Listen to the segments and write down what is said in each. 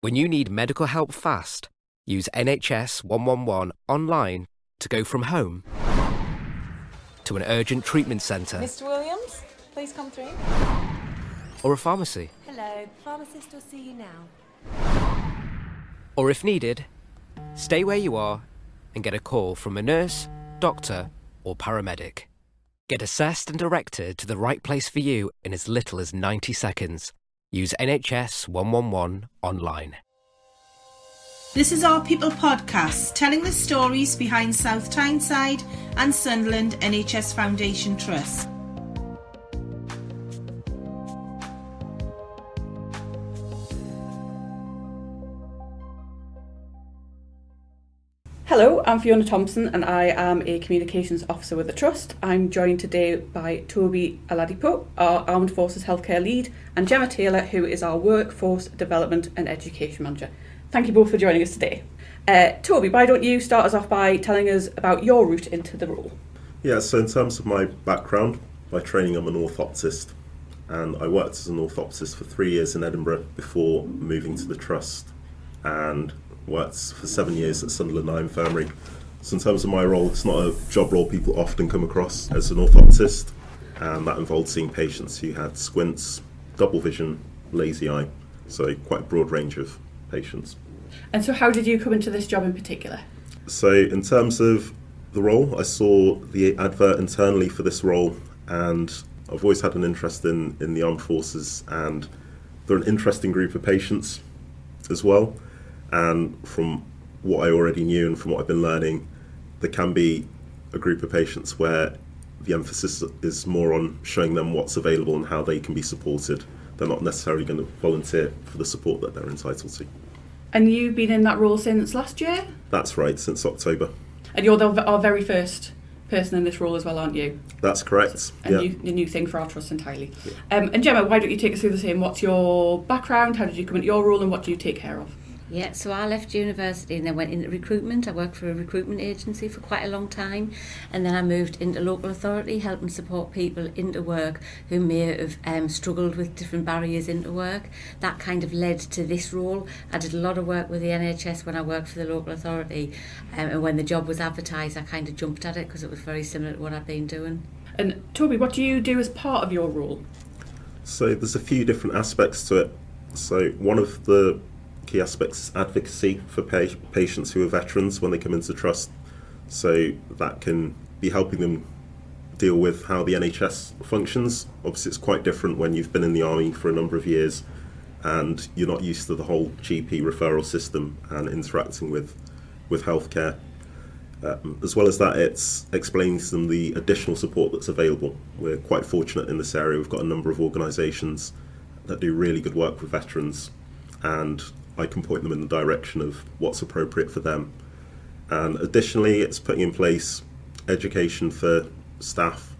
When you need medical help fast, use NHS 111 online to go from home to an urgent treatment centre Mr. Williams, please come through. or a pharmacy. Hello, pharmacist will see you now. Or if needed, stay where you are and get a call from a nurse, doctor, or paramedic. Get assessed and directed to the right place for you in as little as 90 seconds. Use NHS 111 online. This is Our People podcast, telling the stories behind South Tyneside and Sunderland NHS Foundation Trust. Hello, I'm Fiona Thompson and I am a Communications Officer with the Trust. I'm joined today by Tobi Oladipo, our Armed Forces Healthcare Lead, and Gemma Taylor, who is our Workforce Development and Education Manager. Thank you both for joining us today. Uh, Tobi, why don't you start us off by telling us about your route into the role? Yeah, so in terms of my background, by training I'm an orthoptist and I worked as an orthoptist for three years in Edinburgh before moving to the Trust and worked for seven years at Sunderland Eye Infirmary. So in terms of my role, it's not a job role people often come across as an orthoptist and that involved seeing patients who had squints, double vision, lazy eye, so quite a broad range of patients. And so, how did you come into this job in particular? So, in terms of the role, I saw the advert internally for this role, and I've always had an interest in, in the armed forces, and they're an interesting group of patients as well. And from what I already knew and from what I've been learning, there can be a group of patients where the emphasis is more on showing them what's available and how they can be supported. They're not necessarily going to volunteer for the support that they're entitled to. And you've been in that role since last year? That's right, since October. And you're the, our very first person in this role as well, aren't you? That's correct. a, yeah. new, a new thing for our trust entirely. Um, and Gemma, why don't you take us through the same? What's your background? How did you come into your role, and what do you take care of? Yeah, so I left university and then went into recruitment. I worked for a recruitment agency for quite a long time, and then I moved into local authority, helping support people into work who may have um, struggled with different barriers into work. That kind of led to this role. I did a lot of work with the NHS when I worked for the local authority, um, and when the job was advertised, I kind of jumped at it because it was very similar to what I'd been doing. And Tobi, what do you do as part of your role? So there's a few different aspects to it. So one of the key aspects is advocacy for pa- patients who are veterans when they come into trust. So that can be helping them deal with how the NHS functions. Obviously, it's quite different when you've been in the army for a number of years and you're not used to the whole GP referral system and interacting with with healthcare. Um, as well as that, it's explaining to them the additional support that's available. We're quite fortunate in this area. We've got a number of organisations that do really good work with veterans, and I can point them in the direction of what's appropriate for them. And additionally, it's putting in place education for staff,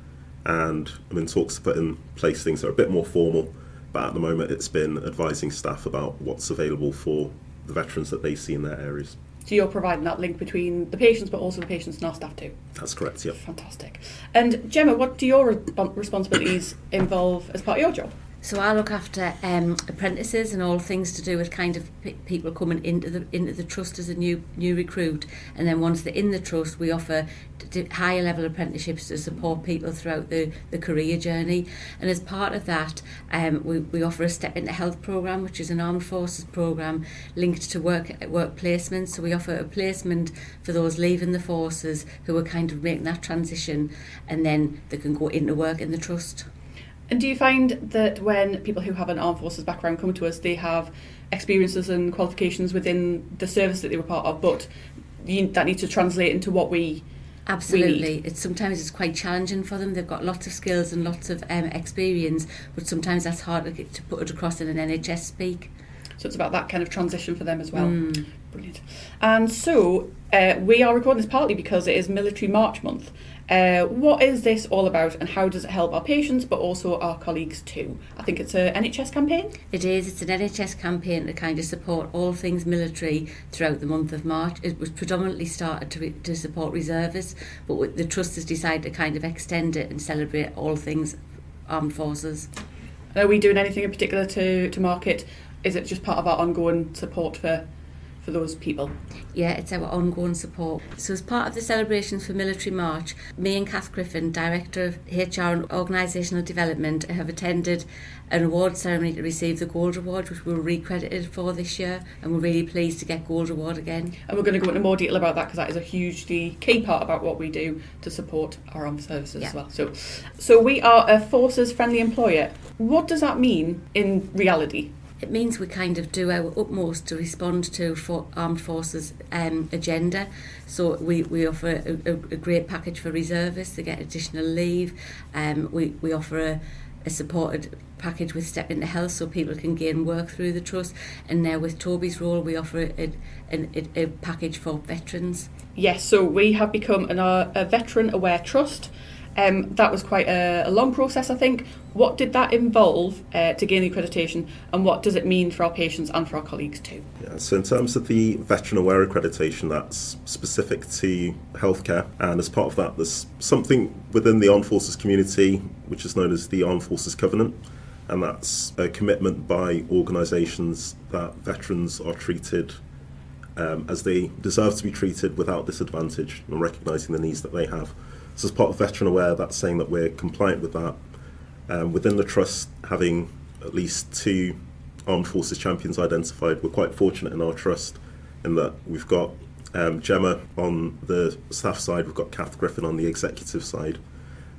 and I'm in talks to put in place things that are a bit more formal. But at the moment, it's been advising staff about what's available for the veterans that they see in their areas. So you're providing that link between the patients, but also the patients and our staff too. That's correct. Yep. Fantastic. And Gemma, what do your responsibilities involve as part of your job? So I look after um, apprentices and all things to do with kind of p- people coming into the into the trust as a new new recruit, and then once they're in the trust, we offer d- d- higher level apprenticeships to support people throughout the, the career journey. And as part of that, um, we, we offer a step into health program, which is an armed forces program linked to work work placement. So we offer a placement for those leaving the forces who are kind of making that transition, and then they can go into work in the trust. And do you find that when people who have an armed forces background come to us, they have experiences and qualifications within the service that they were part of, but you, that needs to translate into what we Absolutely. It's sometimes it's quite challenging for them. They've got lots of skills and lots of um, experience, but sometimes that's hard to, get, to put it across in an NHS speak. So it's about that kind of transition for them as well. Brilliant. And so uh, we are recording this partly because it is Military March Month. Uh, what is this all about and how does it help our patients but also our colleagues too? I think it's a NHS campaign. It is. It's an NHS campaign to kind of support all things military throughout the month of March. It was predominantly started to, to support reservists, but the trust has decided to kind of extend it and celebrate all things armed forces. Are we doing anything in particular to, to market is it just part of our ongoing support for for those people? Yeah, it's our ongoing support. So, as part of the celebrations for Military March, me and Kath Griffin, Director of HR and Organisational Development, have attended an award ceremony to receive the Gold Award, which we were recredited for this year, and we're really pleased to get Gold Award again. And we're going to go into more detail about that because that is a hugely key part about what we do to support our armed services Yeah. as well. So, so we are a forces friendly employer. What does that mean in reality? It means we kind of do our utmost to respond to for armed forces um, agenda. So we, we offer a, a, a great package for reservists to get additional leave. Um, we, we offer a, a supported package with Step into Health so people can gain work through the trust. And now with Tobi's role, we offer a, a, a, a package for veterans. Yes, so we have become an, uh, a veteran aware trust. Um, that was quite a, a long process, I think. What did that involve uh, to gain the accreditation, and what does it mean for our patients and for our colleagues too? Yeah, so in terms of the veteran aware accreditation, that's specific to healthcare, and as part of that, there's something within the armed forces community which is known as the Armed Forces Covenant, and that's a commitment by organisations that veterans are treated um, as they deserve to be treated without disadvantage and recognising the needs that they have. So, as part of Veteran Aware, that's saying that we're compliant with that. Um, within the trust, having at least two armed forces champions identified, we're quite fortunate in our trust in that we've got um, Gemma on the staff side, we've got Kath Griffin on the executive side,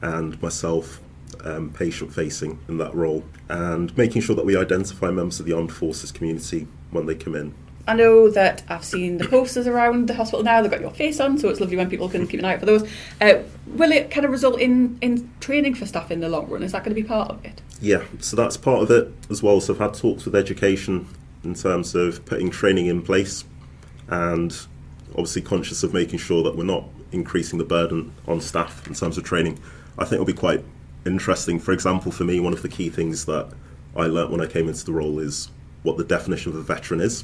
and myself um, patient facing in that role, and making sure that we identify members of the armed forces community when they come in. I know that I've seen the posters around the hospital now. They've got your face on, so it's lovely when people can keep an eye out for those. Uh, will it kind of result in in training for staff in the long run? Is that going to be part of it? Yeah, so that's part of it as well. So I've had talks with education in terms of putting training in place and obviously conscious of making sure that we're not increasing the burden on staff in terms of training. I think it'll be quite interesting. For example, for me, one of the key things that I learnt when I came into the role is what the definition of a veteran is.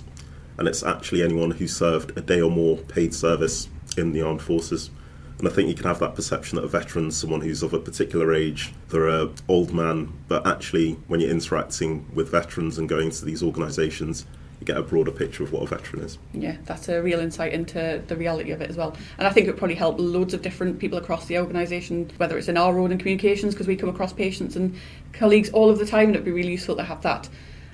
And it's actually anyone who served a day or more paid service in the armed forces. And I think you can have that perception that a veteran is someone who's of a particular age, they're a old man, but actually when you're interacting with veterans and going to these organisations, you get a broader picture of what a veteran is. Yeah, that's a real insight into the reality of it as well. And I think it probably help loads of different people across the organisation, whether it's in our role in communications, because we come across patients and colleagues all of the time, and it'd be really useful to have that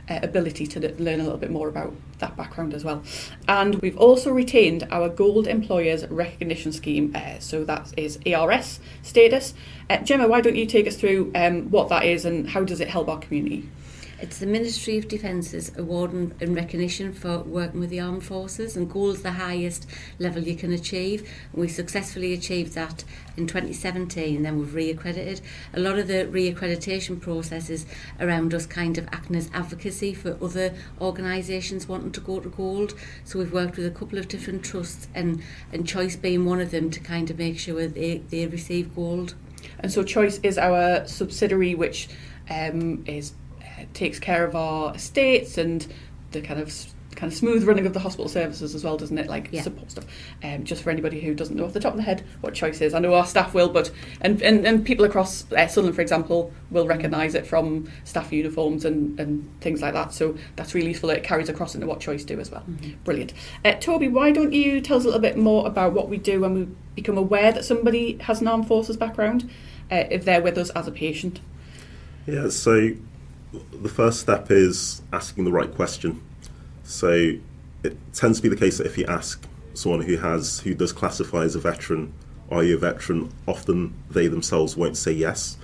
uh, ability to learn a little bit more about that background as well. And we've also retained our Gold Employers Recognition Scheme, uh, so that is ARS status. Uh, Gemma, why don't you take us through um, what that is and how does it help our community? It's the Ministry of Defence's award and, recognition for working with the armed forces, and gold's the highest level you can achieve. We successfully achieved that in 2017, and then we've re-accredited. A lot of the re-accreditation processes around us kind of acting as advocacy for other organisations wanting to go to gold. So we've worked with a couple of different trusts, and and Choice being one of them, to kind of make sure they they receive gold. And so Choice is our subsidiary which um, is takes care of our estates and the kind of kind of smooth running of the hospital services as well, doesn't it? Like Yeah. support stuff. Um, just for anybody who doesn't know off the top of the head what Choice is, I know our staff will, but and and, and people across uh, Sunderland, for example, will recognise it from staff uniforms and, and things like that. So that's really useful. It carries across into what Choice do as well. Brilliant. Uh, Tobi, why don't you tell us a little bit more about what we do when we become aware that somebody has an armed forces background, uh, if they're with us as a patient? Yeah, so the first step is asking the right question. So it tends to be the case that if you ask someone who has who does classify as a veteran, are you a veteran? Often they themselves won't say yes.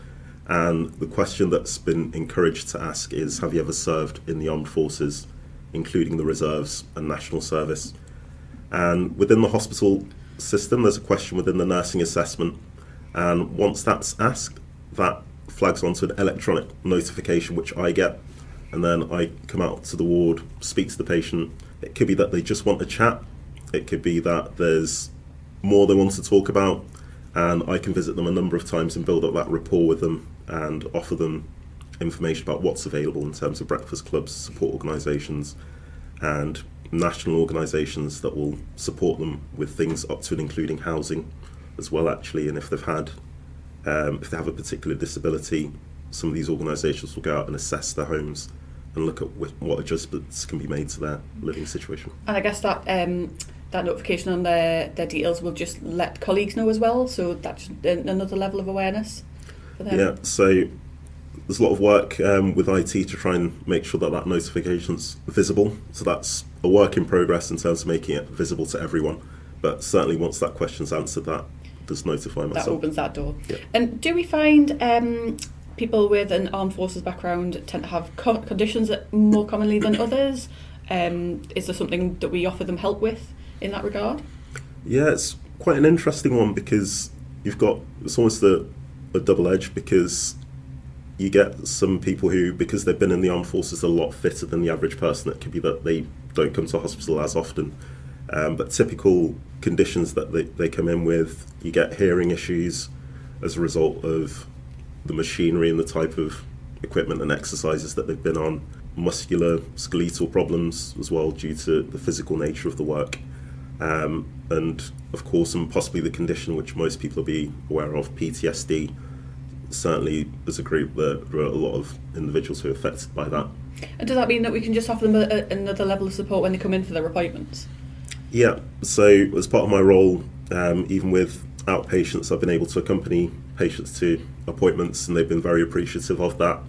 And the question that's been encouraged to ask is have you ever served in the armed forces, including the reserves and national service? And within the hospital system, there's a question within the nursing assessment. And once that's asked, that flags onto an electronic notification, which I get. And then I come out to the ward, speak to the patient. It could be that they just want a chat, it could be that there's more they want to talk about. And I can visit them a number of times and build up that rapport with them and offer them information about what's available in terms of breakfast clubs, support organisations, and national organisations that will support them with things up to and including housing as well actually and if they've had um, if they have a particular disability some of these organisations will go out and assess their homes and look at wh- what adjustments can be made to their living situation. And I guess that um, that notification on their, their details will just let colleagues know as well, so that's another level of awareness for them. Yeah, so there's a lot of work um, with IT to try and make sure that that notification's visible. So that's a work in progress in terms of making it visible to everyone. But certainly, once that question's answered, that does notify myself. that opens that door. Yeah. And do we find um, people with an armed forces background tend to have co- conditions that more commonly than others? Um, is there something that we offer them help with in that regard? Yeah, it's quite an interesting one because you've got it's almost a, a double edge because you get some people who, because they've been in the armed forces, a lot fitter than the average person. It could be that they don't come to hospital as often. Um, but typical conditions that they, they come in with, you get hearing issues as a result of the machinery and the type of equipment and exercises that they've been on, muscular, skeletal problems as well due to the physical nature of the work. Um, and of course, and possibly the condition which most people will be aware of, PTSD. Certainly, as a group, there are a lot of individuals who are affected by that. And does that mean that we can just offer them a, a, another level of support when they come in for their appointments? Yeah, so as part of my role, um, even with outpatients, I've been able to accompany patients to appointments, and they've been very appreciative of that.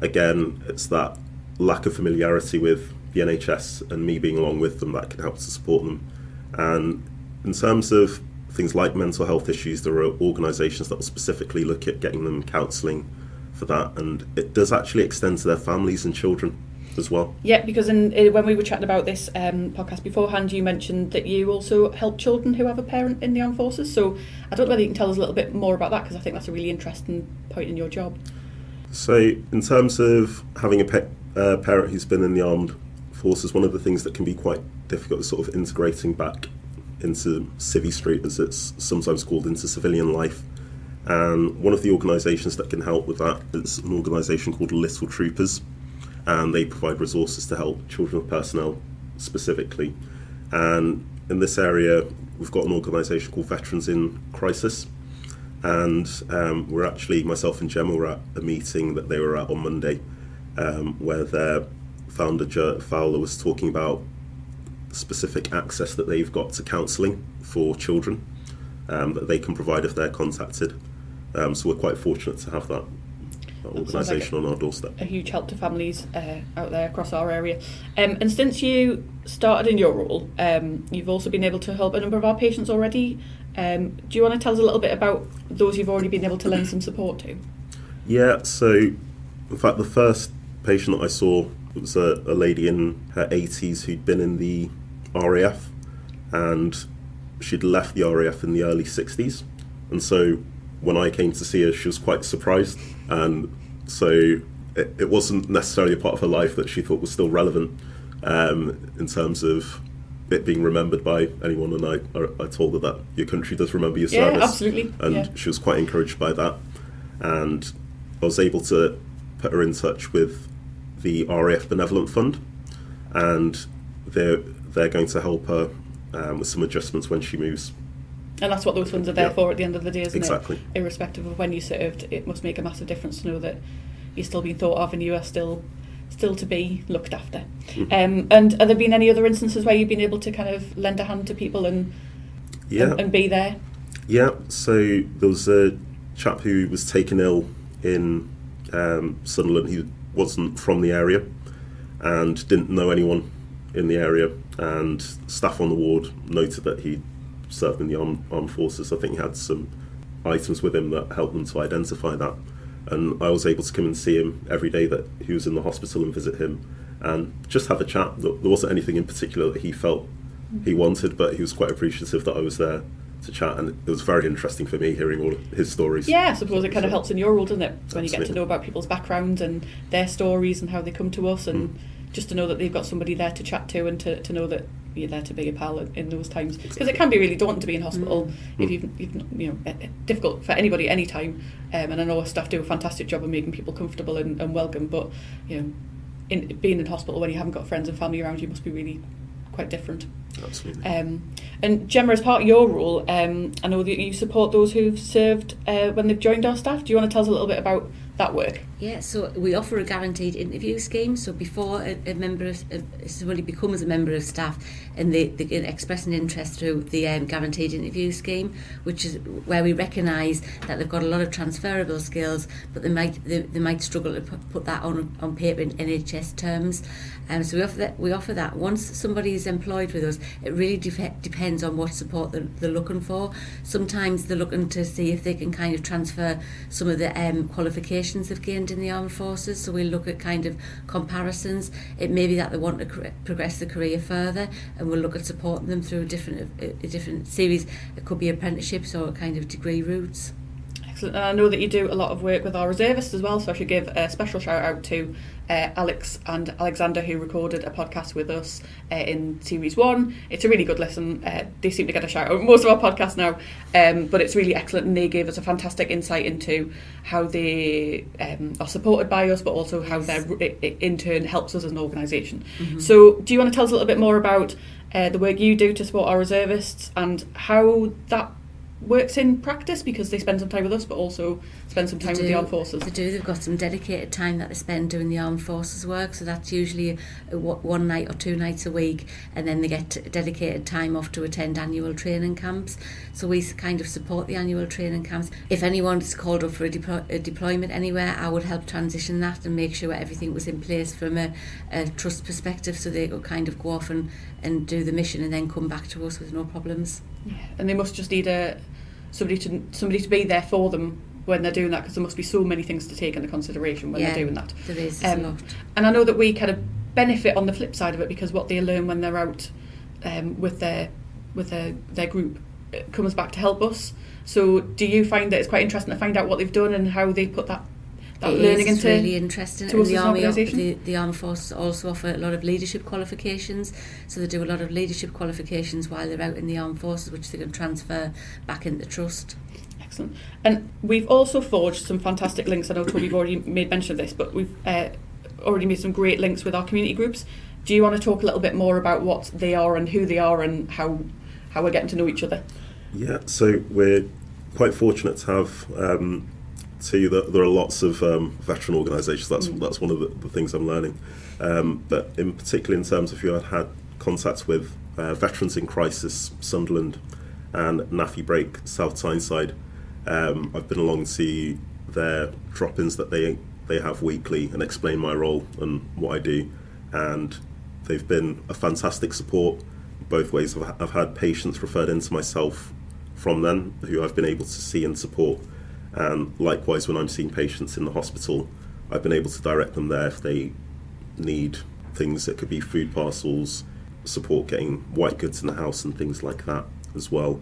Again, it's that lack of familiarity with the NHS and me being along with them that can help to support them. And in terms of things like mental health issues, there are organisations that will specifically look at getting them counselling for that, and it does actually extend to their families and children as well. Yeah, because in, uh, when we were chatting about this um, podcast beforehand, you mentioned that you also help children who have a parent in the armed forces. So I don't know whether you can tell us a little bit more about that because I think that's a really interesting point in your job. So, in terms of having a pe- uh, parent who's been in the armed forces, one of the things that can be quite difficult is sort of integrating back into Civvy Street, as it's sometimes called, into civilian life. And one of the organisations that can help with that is an organisation called Little Troopers, and they provide resources to help children of personnel specifically. And in this area, we've got an organisation called Veterans in Crisis, and um, we're actually myself and Gemma were at a meeting that they were at on Monday, um, where their founder Joe Fowler was talking about specific access that they've got to counselling for children um, that they can provide if they're contacted. Um, so we're quite fortunate to have that, sounds like organisation on our doorstep. A huge help to families uh, out there across our area. Um, and since you started in your role, um, you've also been able to help a number of our patients already. Um, do you want to tell us a little bit about those you've already been able to lend some support to? Yeah, so in fact, the first patient that I saw was a, a lady in her 80s who'd been in the RAF and she'd left the RAF in the early 60s. And so when I came to see her, she was quite surprised. And so it, it wasn't necessarily a part of her life that she thought was still relevant um, in terms of it being remembered by anyone. And I, I, told her that your country does remember your Yeah, service. absolutely, And yeah. she was quite encouraged by that. And I was able to put her in touch with the RAF Benevolent Fund, and they're they're going to help her um, with some adjustments when she moves. And that's what those funds are there Yeah. for at the end of the day, isn't Exactly. it? Irrespective of when you served, it must make a massive difference to know that you're still being thought of and you are still still to be looked after. Mm-hmm. Um, and have there been any other instances where you've been able to kind of lend a hand to people and Yeah, and, and be there? yeah. So there was a chap who was taken ill in um, Sunderland. He wasn't from the area and didn't know anyone in the area. And staff on the ward noted that he served in the armed, armed forces. I think he had some items with him that helped them to identify that. And I was able to come and see him every day that he was in the hospital and visit him and just have a chat. There wasn't anything in particular that he felt he mm-hmm. wanted, but he was quite appreciative that I was there to chat. And it was very interesting for me hearing all his stories. Yeah, I suppose it kind of helps in your role, doesn't it? When you get to know about people's backgrounds and their stories and how they come to us, and mm. just to know that they've got somebody there to chat to, and to, to know that you're there to be a pal in, in those times. Because it can be really daunting to be in hospital if you've, you've you know eh, eh, difficult for anybody any time. Um, and I know our staff do a fantastic job of making people comfortable and, and welcome, but you know, in being in hospital when you haven't got friends and family around you must be really quite different. Absolutely. Um, and Gemma, as part of your role, um, I know that you support those who've served uh, when they've joined our staff. Do you want to tell us a little bit about that work? Yeah, so we offer a guaranteed interview scheme. So before a, a member of somebody becomes a member of staff, and they, they express an interest through the um, guaranteed interview scheme, which is where we recognise that they've got a lot of transferable skills, but they might they, they might struggle to put, put that on on paper in NHS terms. Um, so we offer that. We offer that once somebody is employed with us. It really de- depends on what support they're, they're looking for. Sometimes they're looking to see if they can kind of transfer some of the um, qualifications they've gained in the armed forces. So we look at kind of comparisons. It may be that they want to progress the career further, and we'll look at supporting them through a different a, a different series. It could be apprenticeships or kind of degree routes. I know that you do a lot of work with our reservists as well, so I should give a special shout out to uh, Alex and Alexander, who recorded a podcast with us uh, in series one. It's a really good listen. Uh, they seem to get a shout out most of our podcasts now, um, but it's really excellent, and they gave us a fantastic insight into how they um, are supported by us, but also how they in turn helps us as an organization mm-hmm. So, do you want to tell us a little bit more about uh, the work you do to support our reservists and how that works in practice because they spend some time with us but also spend some time do, with the armed forces. They do. They've got some dedicated time that they spend doing the armed forces work so that's usually uh, a, one night or two nights a week and then they get dedicated time off to attend annual training camps. So we kind of support the annual training camps. If anyone is called up for a, deploy, a deployment anywhere I would help transition that and make sure everything was in place from a, a trust perspective so they could kind of go off and, and do the mission and then come back to us with no problems yeah. and they must just need a somebody to somebody to be there for them when they're doing that because there must be so many things to take into consideration when yeah, they're doing that. There is um. And I know that we kind of benefit on the flip side of it because what they learn when they're out um, with their with their, their group comes back to help us. So do you find that it's quite interesting to find out what they've done and how they put that that it learning is into really interesting. To the army, the, the armed forces also offer a lot of leadership qualifications. So they do a lot of leadership qualifications while they're out in the armed forces, which they can transfer back into trust. Excellent. And we've also forged some fantastic links. I know Tobi've already made mention of this, but we've uh, already made some great links with our community groups. Do you want to talk a little bit more about what they are and who they are and how how we're getting to know each other? Yeah, so we're quite fortunate to have um, see that there are lots of um, veteran organisations. That's mm. that's one of the, the things I'm learning. Um, but in particular, in terms of who I've had contacts with, uh, Veterans in Crisis, Sunderland, and NAAFI Break, South Tyneside. Um, I've been along to their drop-ins that they they have weekly and explain my role and what I do, and they've been a fantastic support both ways. I've, I've had patients referred into myself from them who I've been able to see and support and likewise, when I'm seeing patients in the hospital, I've been able to direct them there if they need things that could be food parcels, support getting white goods in the house, and things like that as well.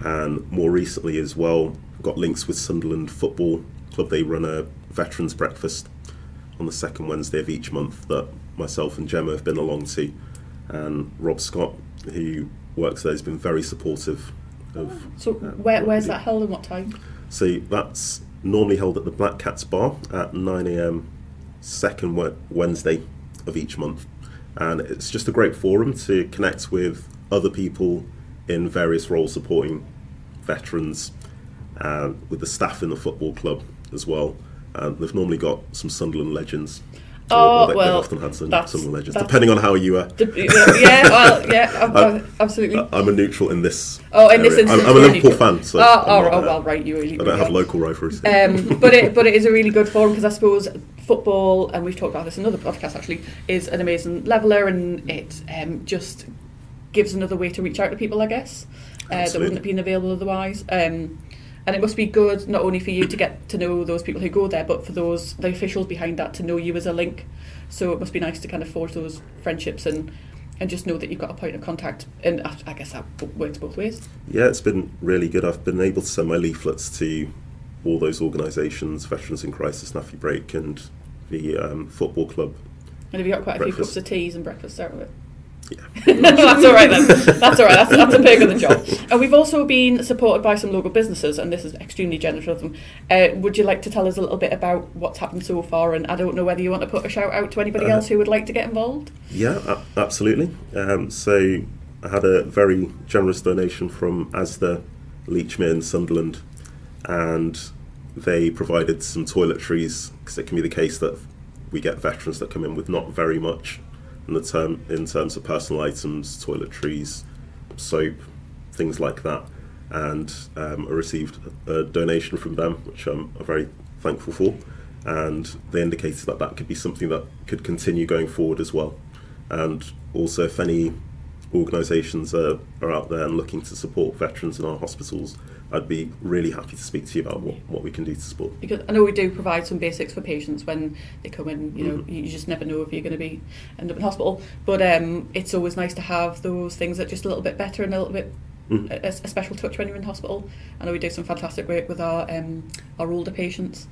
And more recently, as well, got links with Sunderland Football Club. They run a veterans breakfast on the second Wednesday of each month that myself and Gemma have been along to. And Rob Scott, who works there, has been very supportive of. So, uh, where, where's that held and what time? So that's normally held at the Black Cats Bar at 9am, second Wednesday of each month. And it's just a great forum to connect with other people in various roles supporting veterans, uh, with the staff in the football club as well. And they've normally got some Sunderland legends Oh, well, well often had some, some legends, depending on how you are. yeah, well, yeah, absolutely. I'm a neutral in this. Oh, in area. this instance, I'm, I'm a Liverpool fan, so. Oh, oh, oh well, right, you really. I don't have local rivalries. Um, but it, but it is a really good forum because I suppose football, and we've talked about this in another podcast actually, is an amazing leveler, and it um, just gives another way to reach out to people, I guess, uh, that wouldn't have been available otherwise. Um, and it must be good not only for you to get to know those people who go there, but for those the officials behind that to know you as a link. So it must be nice to kind of forge those friendships and and just know that you've got a point of contact. And I guess that works both ways. Yeah, it's been really good. I've been able to send my leaflets to all those organisations, Veterans in Crisis, NAAFI Break, and the um, football club. And have you got quite breakfast. a few cups of teas and breakfast out of it? Yeah. that's all right then. That's all right. That's, that's a pig of the job. And we've also been supported by some local businesses, and this is extremely generous of them. Uh, would you like to tell us a little bit about what's happened so far? And I don't know whether you want to put a shout out to anybody uh, else who would like to get involved. Yeah, absolutely. Um, so I had a very generous donation from ASDA, Lechmere, and Sunderland, and they provided some toiletries because it can be the case that we get veterans that come in with not very much in the term in terms of personal items, toiletries, soap, things like that, and um, I received a donation from them, which I'm very thankful for. And they indicated that that could be something that could continue going forward as well. And also, if any organisations are, are out there and looking to support veterans in our hospitals, I'd be really happy to speak to you about what, what we can do to support. Because I know we do provide some basics for patients when they come in. You know, Mhm. you just never know if you're going to be end up in hospital. But um, it's always nice to have those things that just a little bit better and a little bit Mhm. a, a special touch when you're in hospital. I know we do some fantastic work with our um, our older patients.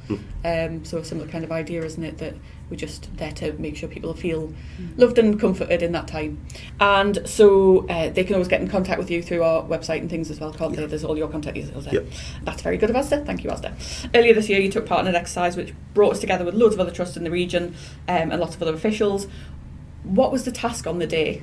Um, so a similar kind of idea, isn't it? That we're just there to make sure people feel loved and comforted in that time. And so uh, they can always get in contact with you through our website and things as well, can't they? There's all your contact details there. Yep. That's very good of Asda. Thank you, Asda. Earlier this year, you took part in an exercise which brought us together with loads of other trusts in the region um, and lots of other officials. What was the task on the day?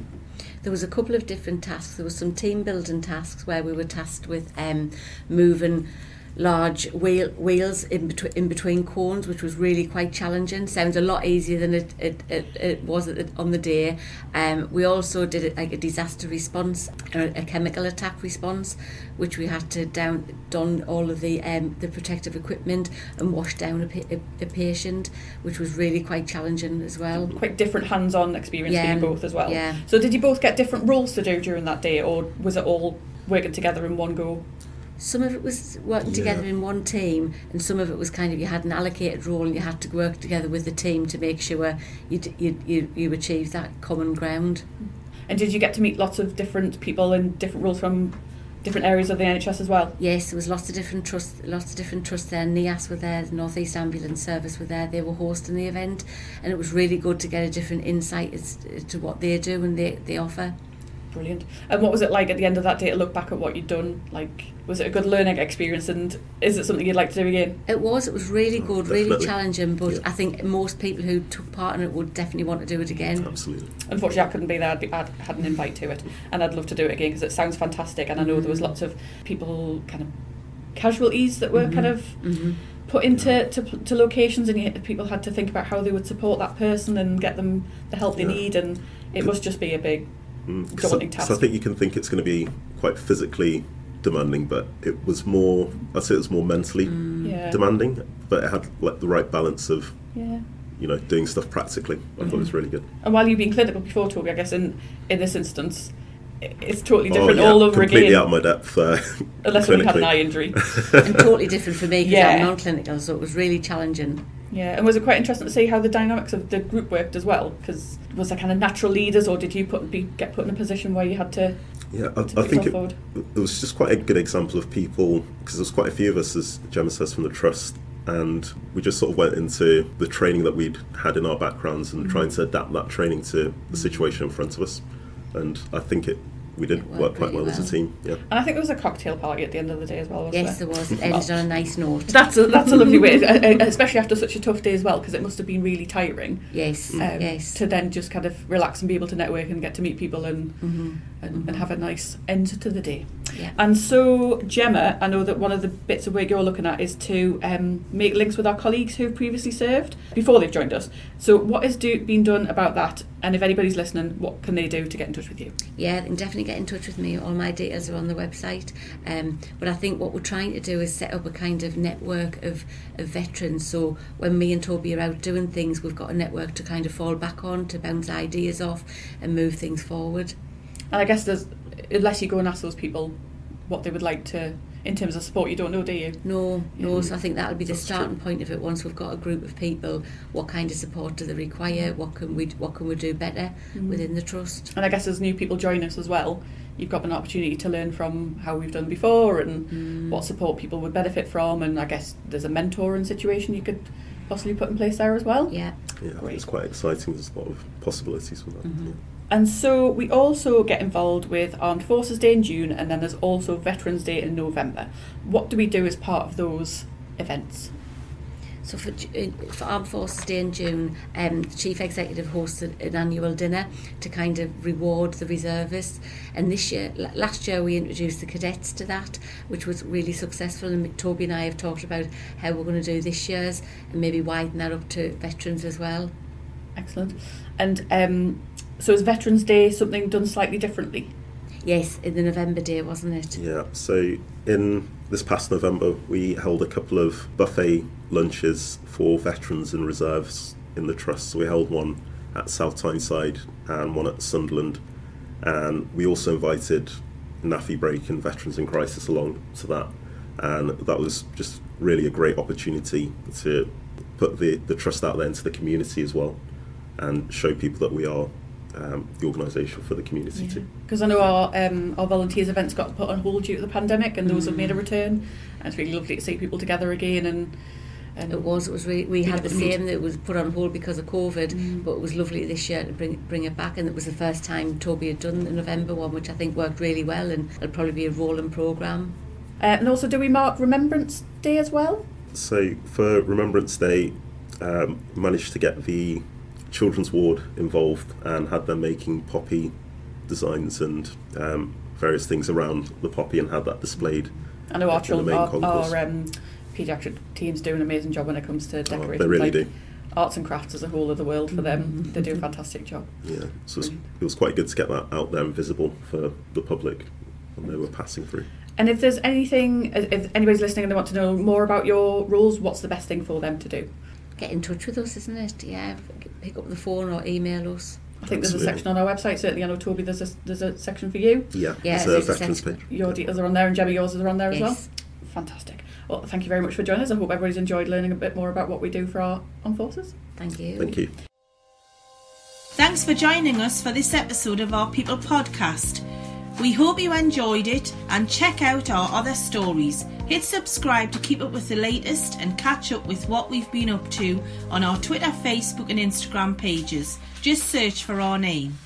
There was a couple of different tasks. There was some team building tasks where we were tasked with um, moving large wheel, wheels in, between in between cones, which was really quite challenging. Sounds a lot easier than it, it, it, it was on the day. Um, we also did it like a disaster response, a, a chemical attack response, which we had to down don all of the um, the protective equipment and wash down a, pa- a, a patient, which was really quite challenging as well. Quite different hands-on experience Yeah, for you both as well. yeah. So did you both get different roles to do during that day, or was it all working together in one go? Some of it was working Yeah. together in one team, and some of it was kind of you had an allocated role and you had to work together with the team to make sure you you you, you achieved that common ground. And did you get to meet lots of different people in different roles from different areas of the NHS as well? Yes, there was lots of different trusts, lots of different trusts there. NIAS were there, the North East Ambulance Service were there. They were hosting the event, and it was really good to get a different insight as to what they do and they they offer. Brilliant. And what was it like at the end of that day to look back at what you'd done? Like, was it a good learning experience, and is it something you'd like to do again? It was. It was really mm, good, really challenging. But Yeah. I think most people who took part in it would definitely want to do it again. Absolutely. Unfortunately, I couldn't be there. I'd be, I'd had an invite to it, and I'd love to do it again because it sounds fantastic. And I know there was mm. lots of people, kind of casualties that were mm-hmm. kind of hmm put into to, to locations, and you, people had to think about how they would support that person and get them the help they Yeah. need, and it must just be a big Mm, 'cause daunting I, task. So I think you can think it's going to be quite physically demanding, but it was more. I'd say it was more mentally yeah demanding, but it had like the right balance of yeah. you know doing stuff practically. I thought it was really good. And while you've been clinical before, Tobi, I guess in in this instance, i- it's totally different oh, yeah, all over completely again. out of my depth. Uh, Unless when you had an eye injury. and totally different for me because Yeah. I'm non-clinical, so it was really challenging. Yeah, and was it quite interesting to see how the dynamics of the group worked as well? Because was there kind of natural leaders, or did you put be, get put in a position where you had to? Yeah, I, to I think it, it was just quite a good example of people because there was quite a few of us, as Gemma says, from the trust, and we just sort of went into the training that we'd had in our backgrounds and trying to adapt that training to the situation in front of us. And I think it we did It work worked quite really well, as a team. Yeah. And I think there was a cocktail party at the end of the day as well. Wasn't Yes, there? there was. It ended on a nice note. That's a, that's a lovely way, uh, uh, especially after such a tough day as well, because it must have been really tiring. Yes, um, yes. To then just kind of relax and be able to network and get to meet people and hmm and, and have a nice end to the day. Yeah. And so, Gemma, I know that one of the bits of work you're looking at is to um, make links with our colleagues who've previously served before they've joined us. So, what is do, being done about that? And if anybody's listening, what can they do to get in touch with you? Yeah, they can definitely get in touch with me. All my details are on the website. Um, but I think what we're trying to do is set up a kind of network of, of veterans. So when me and Tobi are out doing things, we've got a network to kind of fall back on, to bounce ideas off and move things forward. And I guess there's, unless you go and ask those people what they would like to, in terms of support, you don't know, do you? No, no. Mm. So I think that'll be the That's true. starting point of it. Once we've got a group of people, what kind of support do they require? Mm. What can we what can we do better mm. within the trust? And I guess as new people join us as well, you've got an opportunity to learn from how we've done before and what support people would benefit from. And I guess there's a mentoring situation you could possibly put in place there as well. Yeah. Yeah, Great. it's quite exciting. There's a lot of possibilities for that. Mm-hmm. yeah. And so we also get involved with Armed Forces Day in June, and then there's also Veterans Day in November. What do we do as part of those events? So for, for Armed Forces Day in June, um, the Chief Executive hosted an annual dinner to kind of reward the reservists. And this year, l- last year we introduced the cadets to that, which was really successful. And Tobi and I have talked about how we're going to do this year's and maybe widen that up to veterans as well. Excellent. And um, so is Veterans Day something done slightly differently? Yes, in the November day, wasn't it? Yeah, so in this past November, we held a couple of buffet lunches for veterans and reserves in the Trust. So we held one at South Tyneside and one at Sunderland. And we also invited NAAFI Break and Veterans in Crisis along to that. And that was just really a great opportunity to put the, the Trust out there into the community as well and show people that we are um, the organisation for the community too. Because I know our um, our volunteers events got put on hold due to the pandemic, and those have made a return. And it's really lovely to see people together again. And, and It was. It was. Really, we had the to meet. same. That was put on hold because of COVID, Mm. but it was lovely this year to bring bring it back. And it was the first time Tobi had done the November one, which I think worked really well. And it'll probably be a rolling program. Uh, and also, do we mark Remembrance Day as well? So for Remembrance Day, um, managed to get the children's ward involved and had them making poppy designs and um, various things around the poppy and had that displayed. I know our children, main our, our um, paediatric teams do an amazing job when it comes to decorating. Oh, they really like, do. Arts and crafts as a whole of the world for them. They do a fantastic job. Yeah, so it's, it was quite good to get that out there and visible for the public when they were passing through. And if there's anything, if anybody's listening and they want to know more about your rules, what's the best thing for them to do? Get in touch with us, isn't it? Yeah, pick up the phone or email us. I think there's a section on our website. Certainly, I know Tobi. There's a there's a section for you. Yeah, Yeah, it's a there's a veterans page. Your details are on there, and Gemma, yours are on there as well. Fantastic. Well, thank you very much for joining us. I hope everybody's enjoyed learning a bit more about what we do for our armed forces. Thank you. Thank you. Thanks for joining us for this episode of our People podcast. We hope you enjoyed it and check out our other stories. Hit subscribe to keep up with the latest and catch up with what we've been up to on our Twitter, Facebook, and Instagram pages. Just search for our name.